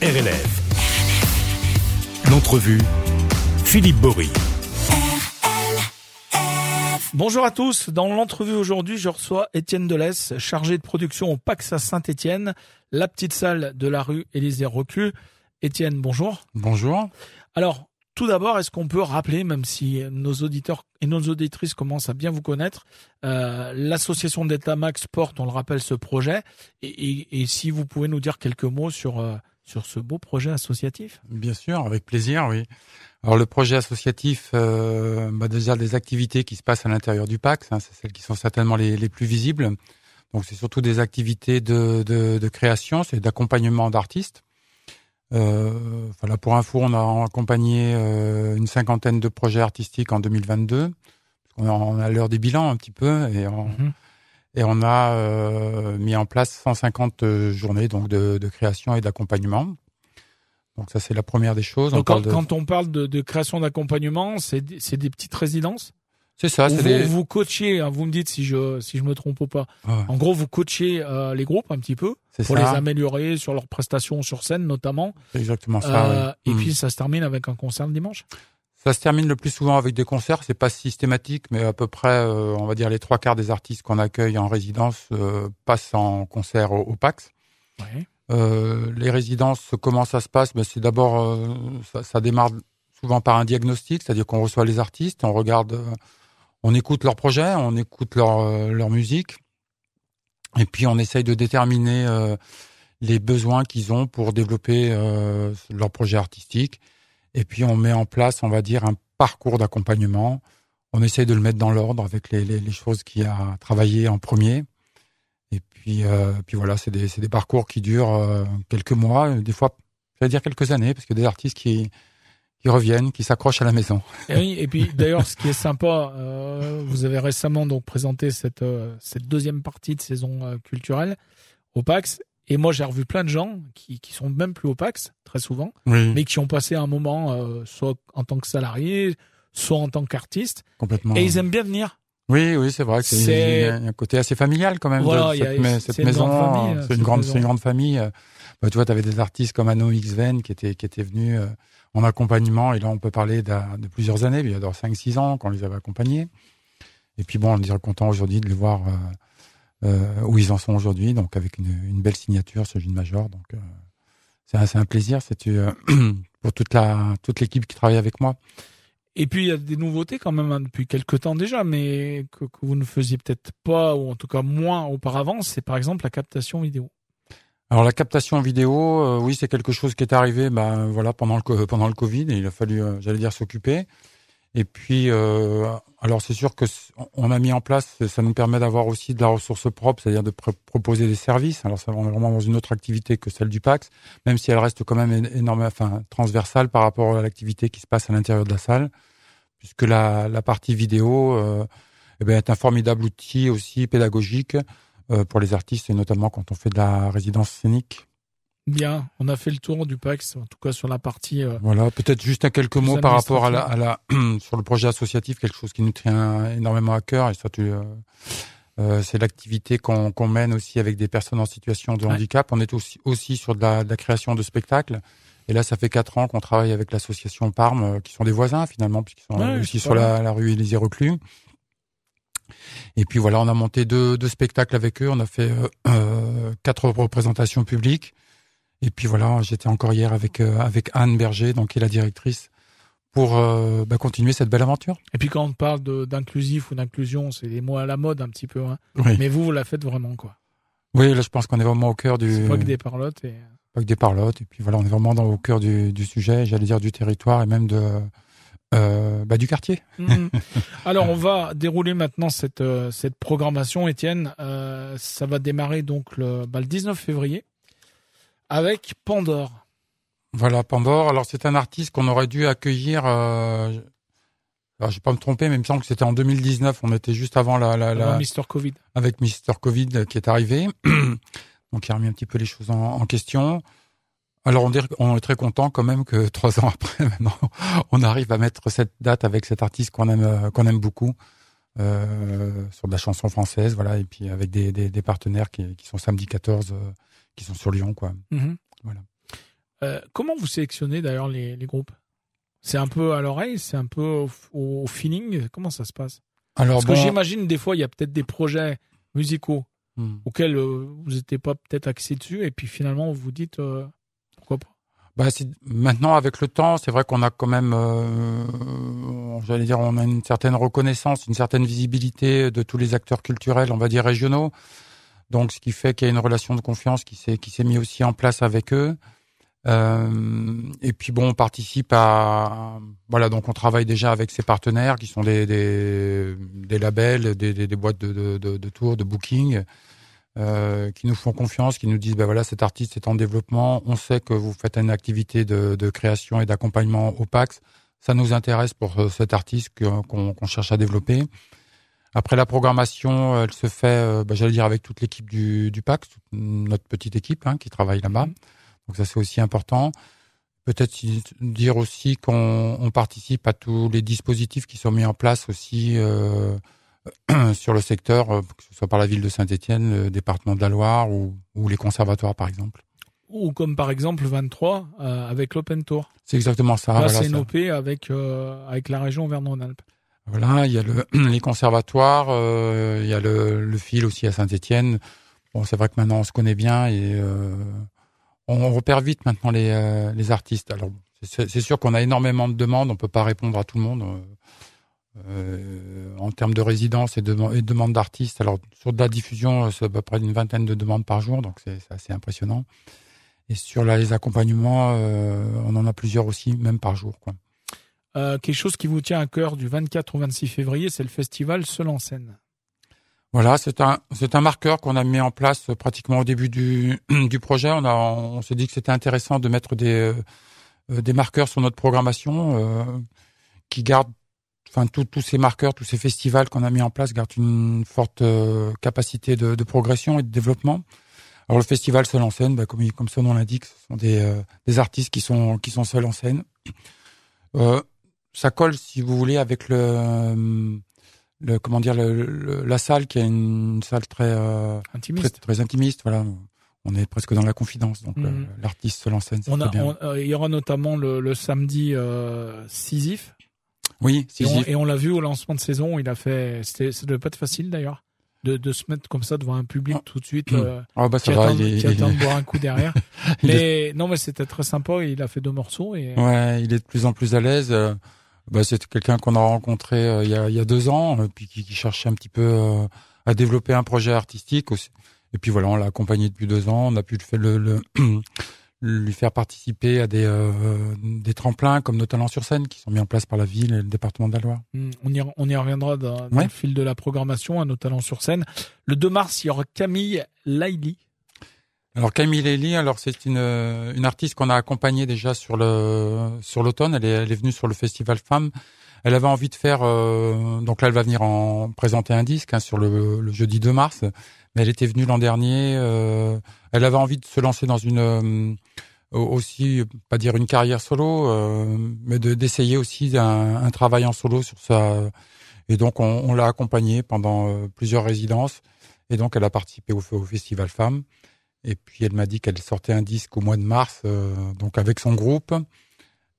RLF. L'entrevue, Philippe Bory. Bonjour à tous. Dans l'entrevue aujourd'hui, je reçois Étienne Delesse, chargé de production au Pax à Saint-Étienne, la petite salle de la rue Élysée Reclus. Étienne, bonjour. Bonjour. Alors, tout d'abord, est-ce qu'on peut rappeler, même si nos auditeurs et nos auditrices commencent à bien vous connaître, euh, l'association d'État Max porte, on le rappelle, ce projet, et, et, et, si vous pouvez nous dire quelques mots sur euh, sur ce beau projet associatif Bien sûr, avec plaisir, oui. Alors le projet associatif, euh, bah déjà des activités qui se passent à l'intérieur du PAX, hein, c'est celles qui sont certainement les, les plus visibles. Donc c'est surtout des activités de, de, de création, c'est d'accompagnement d'artistes. Euh, voilà, pour info, on a accompagné euh, une cinquantaine de projets artistiques en 2022. On a l'heure des bilans un petit peu et on, mm -hmm. Et on a euh, mis en place 150 euh, journées donc de, de création et d'accompagnement. Donc ça c'est la première des choses. Donc on quand, de... quand, on parle de, de création d'accompagnement, c'est des petites résidences? C'est ça. Vous, des... vous coachez, hein, vous me dites si je si je me trompe ou pas. Ouais. En gros, vous coachez euh, les groupes un petit peu pour ça. les améliorer sur leurs prestations sur scène notamment. Exactement ça. Euh, ouais. Et mmh. puis ça se termine avec un concert le dimanche. Ça se termine le plus souvent avec des concerts. C'est pas systématique, mais à peu près, euh, on va dire les trois quarts des artistes qu'on accueille en résidence euh, passent en concert au, au PAX. Ouais. les résidences, comment ça se passe? Ben, C'est d'abord, ça, ça, démarre souvent par un diagnostic, c'est-à-dire qu'on reçoit les artistes, on regarde on écoute leurs projets, on écoute leur, euh, leur musique, et puis on essaye de déterminer euh, les besoins qu'ils ont pour développer euh, leur projet artistique. Et puis on met en place, on va dire, un parcours d'accompagnement. On essaye de le mettre dans l'ordre avec les, choses qu'il a travaillé en premier. Et puis, euh, puis voilà, c'est des, des parcours qui durent euh, quelques mois, des fois, je vais dire quelques années, parce que des artistes qui, qui reviennent, qui s'accrochent à la maison. Et oui, et puis d'ailleurs, ce qui est sympa, euh, vous avez récemment donc présenté cette euh, cette deuxième partie de saison euh, culturelle au PAX, et moi j'ai revu plein de gens qui qui sont même plus au PAX très souvent, oui. mais qui ont passé un moment euh, soit en tant que salarié, soit en tant qu'artiste, complètement. Et ils aiment bien venir. Oui, oui, c'est vrai. C'est y a un côté assez familial quand même. Voilà, de cette, a, cette maison. C'est une grande, c'est une grande famille. Bah, tu vois, tu avais des artistes comme Anno Xven qui étaient qui étaient venus en accompagnement. Et là, on peut parler de plusieurs années, il y a 5-6 ans qu'on les avait accompagnés. Et puis bon, on est content aujourd'hui de les voir euh, où ils en sont aujourd'hui, donc avec une, une, belle signature, ce jeune major. Donc euh, c'est un, un, plaisir, c'est euh, pour toute la toute l'équipe qui travaille avec moi. Et puis il y a des nouveautés quand même hein, depuis quelques temps déjà, mais que, que vous ne faisiez peut-être pas, ou en tout cas moins auparavant, c'est par exemple la captation vidéo. Alors la captation vidéo, euh, oui, c'est quelque chose qui est arrivé, ben voilà, pendant le pendant le Covid, et il a fallu, euh, j'allais dire, s'occuper. Et puis, euh, alors c'est sûr que on a mis en place, ça nous permet d'avoir aussi de la ressource propre, c'est-à-dire de pr proposer des services. Alors ça va vraiment dans une autre activité que celle du PAX, même si elle reste quand même énorme, enfin transversale par rapport à l'activité qui se passe à l'intérieur de la salle, puisque la, la partie vidéo euh, eh bien, est un formidable outil aussi pédagogique euh, pour les artistes et notamment quand on fait de la résidence scénique. Bien, on a fait le tour du PAX, en tout cas sur la partie. Euh, voilà, peut-être juste un quelques mots par rapport à la, à la sur le projet associatif, quelque chose qui nous tient énormément à cœur et ça, tu, euh, euh, c'est l'activité qu'on qu mène aussi avec des personnes en situation de ouais. handicap. On est aussi, aussi sur de la, de la, création de spectacles. Et là, ça fait quatre ans qu'on travaille avec l'association Parme, qui sont des voisins finalement, puisqu'ils sont ouais, aussi sur la, la, rue Élysée Reclus. Et puis voilà, on a monté deux, deux spectacles avec eux. On a fait euh, quatre représentations publiques. Et puis voilà, j'étais encore hier avec euh, avec Anne Berger, donc qui est la directrice, pour euh, bah, continuer cette belle aventure. Et puis quand on parle d'inclusif ou d'inclusion, c'est des mots à la mode un petit peu. Hein. Oui. Mais vous, vous la faites vraiment quoi. Oui, là je pense qu'on est vraiment au cœur du. C'est pas que des parlottes. Et... Pas que des parlottes. Et puis voilà, on est vraiment dans, au cœur du, du sujet, j'allais dire du territoire et même de euh, bah, du quartier. Mmh. Alors on va dérouler maintenant cette cette programmation, Étienne. Euh, ça va démarrer donc le, bah, le 19 février avec Pandore. Voilà Pandore. Alors c'est un artiste qu'on aurait dû accueillir. Euh... Alors, je vais pas me tromper, mais il me semble que c'était en 2019. On était juste avant la, la, la... Mister Covid. Avec Mister Covid qui est arrivé. Donc il a remis un petit peu les choses en, en question. Alors on, dit, on est très content quand même que trois ans après, maintenant, on arrive à mettre cette date avec cet artiste qu'on aime, qu'on aime beaucoup euh, sur de la chanson française, voilà, et puis avec des, des, des partenaires qui, qui, sont samedi 14, euh, qui sont sur Lyon, quoi. -hmm. Voilà. Euh, comment vous sélectionnez d'ailleurs les, les groupes? C'est un peu à l'oreille, c'est un peu au, au feeling? Comment ça se passe? Alors Parce bon, que j'imagine des fois il y a peut-être des projets musicaux hmm. auxquels euh, vous n'étiez pas peut-être axé dessus et puis finalement vous vous dites euh, pourquoi pas? Bah, maintenant, avec le temps, c'est vrai qu'on a quand même, j'allais dire, on a une certaine reconnaissance, une certaine visibilité de tous les acteurs culturels, on va dire régionaux. Donc, ce qui fait qu'il y a une relation de confiance qui s'est qui s'est mis aussi en place avec eux. Euh, et puis bon, on participe à, voilà, donc on travaille déjà avec ses partenaires qui sont des des, labels, des, des, boîtes de, de, de, tours, de booking euh, qui nous font confiance, qui nous disent ben voilà cet artiste est en développement, on sait que vous faites une activité de, de création et d'accompagnement au PAX, ça nous intéresse pour euh, cet artiste qu'on cherche à développer. Après la programmation, elle se fait, euh, ben, j'allais dire avec toute l'équipe du, toute notre petite équipe hein, qui travaille là-bas. Mhm. Donc ça c'est aussi important. Peut-être dire aussi qu'on on participe à tous les dispositifs qui sont mis en place aussi euh, sur le secteur, euh, que ce soit par la ville de Saint-Étienne, le département de la Loire ou, ou les conservatoires par exemple. Ou comme par exemple le 23 euh, avec l'Open Tour. C'est exactement ça. Là voilà, c'est une OP avec euh, avec la région Auvergne-Rhône-Alpes. Voilà, il y a le, les conservatoires, euh, il y a le, le fil aussi à Saint-Étienne. Bon, c'est vrai que maintenant on se connaît bien et euh, on, repère vite maintenant les, euh, les artistes. Alors, c'est sûr qu'on a énormément de demandes, on peut pas répondre à tout le monde. euh, en termes de résidence et de, et de demandes d'artistes, alors sur de la diffusion, euh, c'est à peu près une vingtaine de demandes par jour, donc c'est c'est assez impressionnant. Et sur là, les accompagnements, euh, on en a plusieurs aussi, même par jour. Quoi. Euh, quelque chose qui vous tient à cœur du 24 au 26 février, c'est le festival Seul en scène. Voilà, c'est un c'est un marqueur qu'on a mis en place euh, pratiquement au début du du projet. On a on s'est dit que c'était intéressant de mettre des euh, des marqueurs sur notre programmation qui gardent enfin tous ces marqueurs, tous ces festivals qu'on a mis en place gardent une forte capacité de, progression et de développement. Alors le festival seul en scène, bah, comme comme son nom l'indique, ce sont des des artistes qui sont qui sont seuls en scène. Ça colle, si vous voulez, avec le euh, le comment dire le, le- la salle qui est une salle très euh, très, Intimiste. très intimiste voilà on est presque dans la confidence donc Mhm. euh, l'artiste scène c'est On a, très bien on- il y aura notamment le, samedi Sisyphe. oui Et on, Sisyphe. et on l'a vu au lancement de saison, il a fait. C'était, ça devait pas être facile d'ailleurs de, de se mettre comme ça devant un public Ah. tout de suite Mm. euh, Ah bah qui, ça va attend, est, qui attend de boire un coup derrière. est- mais non, mais c'était très sympa. Il a fait deux morceaux et ouais il est de plus en plus à l'aise bah, c'est quelqu'un qu'on a rencontré euh, il y a il y a deux ans euh, puis qui, qui cherchait un petit peu euh, à développer un projet artistique aussi et puis voilà on l'a accompagné depuis deux ans on a pu le faire le, le lui faire participer à des euh, des tremplins comme nos talents sur scène qui sont mis en place par la ville et le département de la Loire Mm, On y, on y reviendra dans, dans Ouais. le fil de la programmation, à nos talents sur scène. Le 2 mars, il y aura Camille Laili. Alors Camille Lely, alors c'est une une artiste qu'on a accompagnée déjà sur le sur l'automne. Elle est elle est venue sur le festival Femmes. Elle avait envie de faire euh, donc là elle va venir en présenter un disque hein, sur le, le jeudi 2 mars. Mais elle était venue l'an dernier. euh, elle avait envie de se lancer dans une euh, aussi pas dire une carrière solo, euh, mais de d'essayer aussi un, un travail en solo sur ça. Et donc on, on l'a accompagnée pendant euh, plusieurs résidences. Et donc elle a participé au, au festival Femmes. Et puis elle m'a dit qu'elle sortait un disque au mois de mars, euh, donc avec son groupe.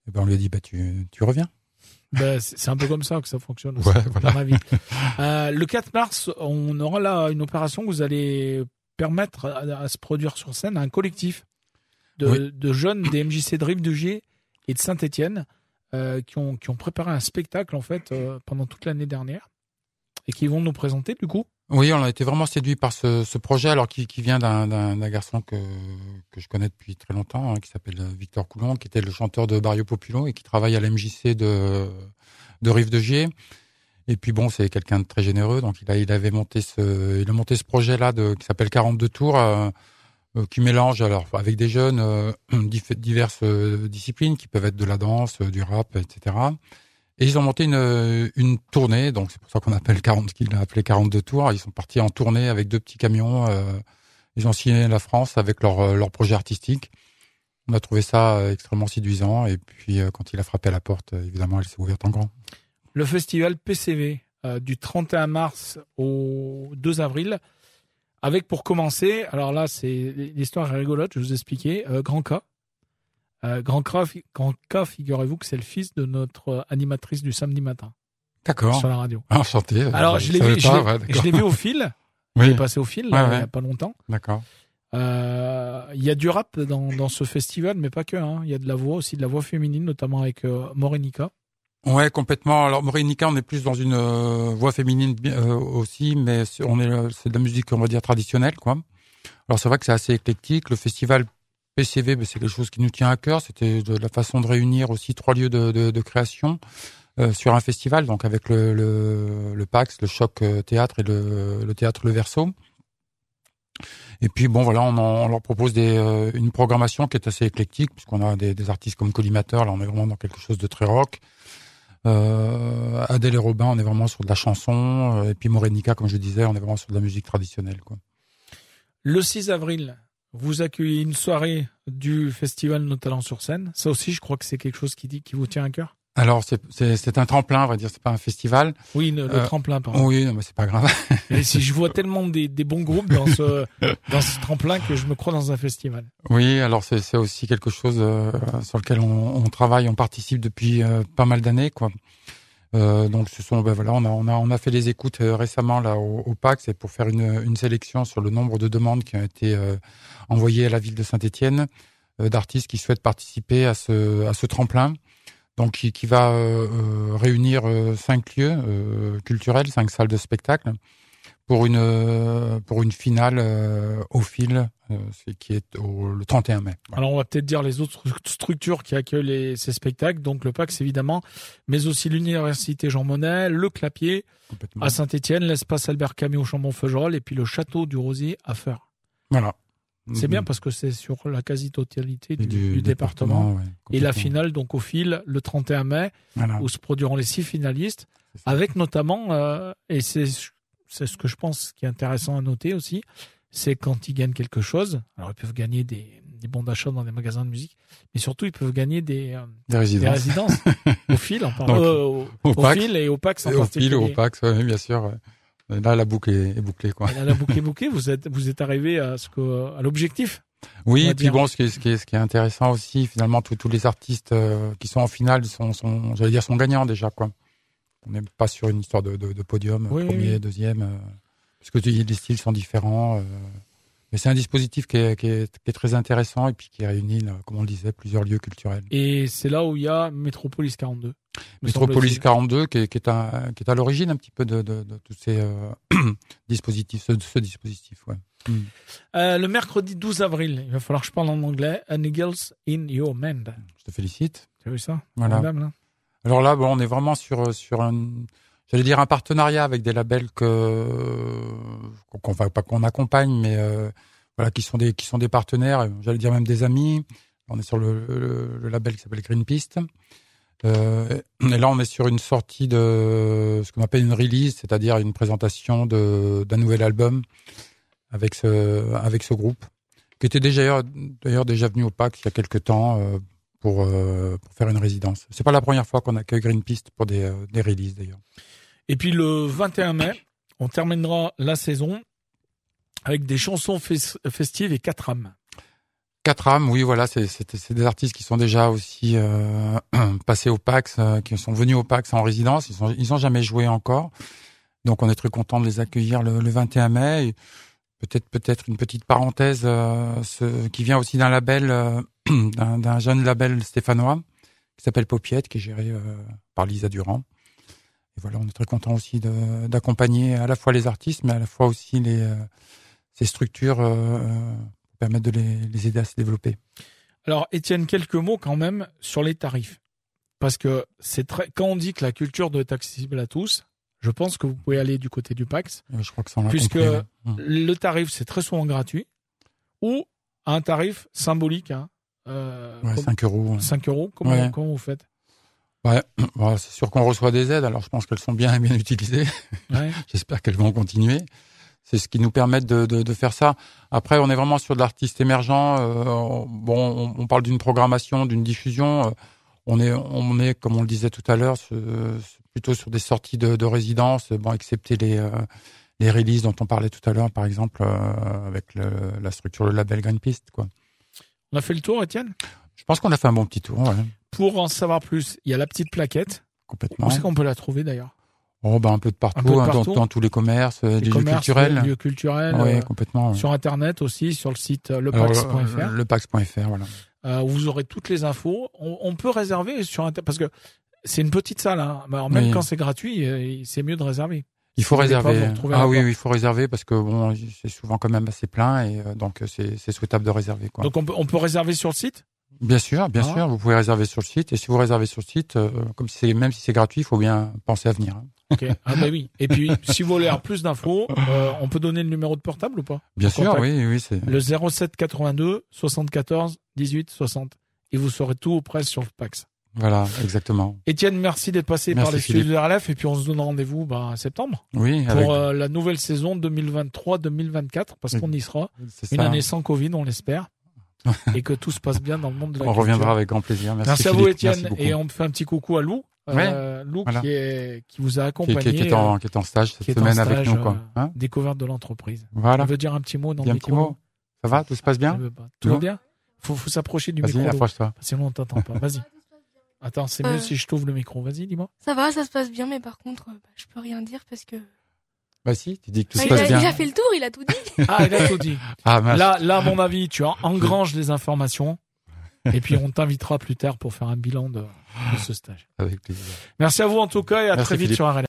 Et ben on lui a dit bah tu tu reviens. Ben, c'est un peu comme ça que ça fonctionne aussi, Ouais, voilà. dans ma vie. Euh, le 4 mars, on aura là une opération que vous allez permettre à, à se produire sur scène un collectif de, Oui. de jeunes des MJC de Rive-du-Gier et de Saint-Étienne euh, qui, ont, qui ont préparé un spectacle en fait euh, pendant toute l'année dernière et qui vont nous présenter du coup. Oui, on a été vraiment séduit par ce, projet, alors qui, vient d'un, garçon que, je connais depuis très longtemps, hein, qui s'appelle Victor Coulon, qui était le chanteur de Barrio Populo et qui travaille à l'MJC de, Rive de Gier. Et puis bon, c'est quelqu'un de très généreux, donc il a, il avait monté ce, il a monté ce projet-là qui s'appelle 42 tours, euh, euh, qui mélange alors avec des jeunes euh, diverses euh, disciplines qui peuvent être de la danse, euh, du rap, etc. Et ils ont monté une, euh, une tournée, donc c'est pour ça qu'on appelle 40, qu'il a appelé 42 tours. Ils sont partis en tournée avec deux petits camions. euh, ils ont signé la France avec leur, euh, leur projet artistique. On a trouvé ça extrêmement séduisant. Et puis, quand il a frappé à la porte, évidemment, elle s'est ouverte en grand. Le festival PCV du 31 mars au 2 avril avec pour commencer, alors là c'est l'histoire rigolote, je vous expliquer, euh, Grand K. Euh, grand cas, figurez-vous que c'est le fils de notre euh, animatrice du samedi matin D'accord. sur la radio. Enchanté. Alors, je l'ai vu, je pas, ouais, je d'accord. l'ai vu au fil. Il Oui, est passé au fil Ouais, là, il ouais. y a pas longtemps. d'accord. Euh, Il y a du rap dans, dans ce festival, mais pas que. hein. Il y a de la voix aussi, de la voix féminine, notamment avec euh, Morenica. Ouais, complètement. Alors, Morenica, on est plus dans une euh, voix féminine euh, aussi, mais c'est- on est, euh, c'est de la musique, on va dire, traditionnelle, quoi. Alors, c'est vrai que c'est assez éclectique. Le festival PCV, ben, c'est quelque chose qui nous tient à cœur. C'était de la façon de réunir aussi trois lieux de, création euh, sur un festival, donc avec le, le, le PAX, le Choc euh, Théâtre et le, le Théâtre Le Verso. Et puis bon voilà, on, leur propose euh, une programmation qui est assez éclectique puisqu'on a des, artistes comme Collimateur, là on est vraiment dans quelque chose de très rock. Euh, Adèle et Robin, on est vraiment sur de la chanson. Et puis Morenica, comme je disais, on est vraiment sur de la musique traditionnelle. Le 6 avril, vous accueillez une soirée du festival Nos Talents sur scène. Ça aussi, je crois que c'est quelque chose qui, dit, qui vous tient à cœur? Alors c'est- un tremplin, on va dire, c'est pas un festival. Oui, le, le Euh, tremplin, pardon. Oui, non, mais c'est pas grave. Et si je vois tellement des, des bons groupes dans ce, dans ce tremplin que je me crois dans un festival. Oui, alors c'est c'est aussi quelque chose euh, sur lequel on, on travaille, on participe depuis euh, pas mal d'années, quoi. Euh, donc ce sont, ben voilà, on a on a on a fait les écoutes euh, récemment là au, au PAX et pour faire une une sélection sur le nombre de demandes qui ont été euh, envoyées à la ville de Saint-Étienne d'artistes qui souhaitent participer à ce à ce tremplin. Donc qui, qui va euh, réunir cinq lieux euh, culturels, cinq salles de spectacle pour une euh, pour une finale euh, au fil, euh, c'est qui est au, le 31 mai. Voilà. Alors, on va peut-être dire les autres stru- structures qui accueillent les- ces spectacles. Donc, le PAX, évidemment, mais aussi l'Université Jean Monnet, le Clapier à Saint-Étienne, l'espace Albert Camus au Chambon-Feugerolles et puis le château du Rosier à Feur. Voilà. C'est bien parce que c'est sur la quasi-totalité du, du département. ouais, Et la finale, donc au fil, le 31 mai, Voilà. où se produiront les six finalistes, avec notamment, euh, et c'est c'est ce que je pense qui est intéressant à noter aussi, c'est quand ils gagnent quelque chose. Alors ils peuvent gagner des, des bons d'achat dans des magasins de musique, mais surtout ils peuvent gagner des, euh, Des des résidences. au fil, en Donc, euh, au, au fil et au Pax en Et au fil, au Pax, ouais, bien sûr. Et Là, la boucle est, est bouclée, quoi. Et là, la boucle est bouclée, vous êtes vous êtes arrivé à ce que à l'objectif. Oui, et puis bon, ce qui est, ce qui est, ce qui est intéressant aussi, finalement, tous tous les artistes euh, qui sont en finale sont, sont j'allais dire, sont gagnants déjà, quoi. On n'est pas sur une histoire de, de, de podium, Oui, premier, oui. deuxième, euh, parce que les styles sont différents. euh, mais c'est un dispositif qui est, qui, est, qui est très intéressant et puis qui réunit, là, comme on le disait, plusieurs lieux culturels. Et c'est là où il y a Métropolis 42. me Métropolis semble-t-il. 42, qui est, qui à l'origine un petit peu de, tous ces euh, dispositifs, ce, ce dispositif, ouais. Euh, le mercredi 12 avril, il va falloir que je parle en anglais. An Eagles in Your Mind. Je te félicite. Tu as vu ça? Voilà. Formidable, hein Alors là, bon, on est vraiment sur sur un, j'allais dire un partenariat avec des labels que qu'on va pas qu'on accompagne, mais euh, voilà, qui sont des qui sont des partenaires. J'allais dire même des amis. On est sur le, le, label qui s'appelle Greenpeace. Euh, et là, on est sur une sortie de ce qu'on appelle une release, c'est-à-dire une présentation de d'un nouvel album avec ce avec ce groupe qui était déjà d'ailleurs déjà venu au PAC il y a quelques temps. euh, pour, euh, pour faire une résidence. C'est pas la première fois qu'on accueille Greenpeace pour des, euh, des releases d'ailleurs. Et puis le 21 mai, on terminera la saison avec des chansons fes- festives et quatre âmes. Quatre âmes, oui, voilà, c'est des artistes qui sont déjà aussi euh, passés au PAX, euh, qui sont venus au PAX en résidence. Ils sont ils ont jamais joué encore, donc on est très content de les accueillir le, le 21 mai. Et Peut-être peut-être une petite parenthèse euh, ce, qui vient aussi d'un label, euh, d'un jeune label stéphanois qui s'appelle Popiette, qui est géré euh, par Lisa Durand. Et voilà, on est très content aussi d'accompagner à la fois les artistes, mais à la fois aussi les euh, ces structures euh, euh, pour permettre de les, les aider à se développer. Alors Étienne, quelques mots quand même sur les tarifs. Parce que c'est très quand on dit que la culture doit être accessible à tous, je pense que vous pouvez aller du côté du PAX. Je crois que ça on l'a Puisque- compris, ouais. Mm. Le tarif, c'est très souvent gratuit ou à un tarif symbolique. Hein, euh, Ouais, comme- 5 euros. ouais. 5 euros. Comment, vous faites? Ouais, bon, c'est sûr qu'on reçoit des aides, alors je pense qu'elles sont bien bien utilisées. J'espère qu'elles vont continuer. C'est ce qui nous permet de, de, de faire ça. Après, on est vraiment sur de l'artiste émergent. euh, bon, on, on parle d'une programmation, d'une diffusion. euh, on est, on est, comme on le disait tout à l'heure, plutôt sur des sorties de, de résidence. Bon, excepté les euh, les releases dont on parlait tout à l'heure, par exemple, euh, avec le, la structure le label Greenpeace. Quoi. On a fait le tour, Étienne? Je pense qu'on a fait un bon petit tour. Ouais. Pour en savoir plus, il y a la petite plaquette. Complètement. Où est-ce qu'on peut la trouver d'ailleurs? Oh, bah, un peu de partout, Un peu de hein, dans- partout. Dans, tous les commerces, euh, Les lieux culturels. les lieux culturels. Oui, euh, complètement. ouais. sur internet aussi, sur le site lepax.fr. Lepax.fr, voilà. Euh, vous aurez toutes les infos. On, on peut réserver sur internet parce que c'est une petite salle. Hein. Alors, même Oui. quand c'est gratuit, euh, c'est mieux de réserver. Il faut réserver. Ah oui, il faut réserver parce que bon, c'est souvent quand même assez plein et euh, donc c'est souhaitable de réserver. Quoi. Donc on peut, on peut réserver sur le site? bien sûr, bien Ah. sûr, vous pouvez réserver sur le site et si vous réservez sur le site, euh, comme si c'est même si c'est gratuit, il faut bien penser à venir. hein. Ok. Ah bah oui. Et puis si vous voulez avoir plus d'infos, euh, on peut donner le numéro de portable ou pas? Bien sûr, oui, oui, Le 07 82 74 18 60. Et vous saurez tout au presse sur le Pax. voilà, exactement. Étienne, merci d'être passé Merci, par les studios de RLF et puis on se donne rendez-vous bah, en septembre Oui, pour avec, euh, la nouvelle saison 2023-2024 parce qu'on y sera. Une année sans Covid, on l'espère. et que tout se passe bien dans le monde de la On culture. reviendra avec grand plaisir. Merci, Merci, à vous. Étienne. Et on fait un petit coucou à Lou. Euh, Lou voilà. qui, est, qui vous a accompagné. qui- qui est en, qui est en stage cette semaine avec nous, quoi. euh, Hein découverte de l'entreprise. voilà. On veut dire un petit mot dans le un petit micro? Mot. Ça va? Tout se passe bien? Tout va bien? Faut, faut s'approcher du Vas-y, micro. Lou. approche-toi. Sinon, on t'entend pas. Vas-y. Attends, c'est mieux si je t'ouvre le micro. Vas-y, dis-moi. Ça va, ça se passe bien, mais par contre, euh, bah, je peux rien dire parce que. Bah si, tu dis que tout Bah, se il, a, passe bien. il a fait le tour, il a tout dit. Ah, il a tout dit. Ah, mince. Là, là, à mon avis, tu en- engranges les informations. Et puis, on t'invitera plus tard pour faire un bilan de, de ce stage. Avec plaisir. Merci à vous, en tout cas, et à Merci, très vite Philippe. sur RLF.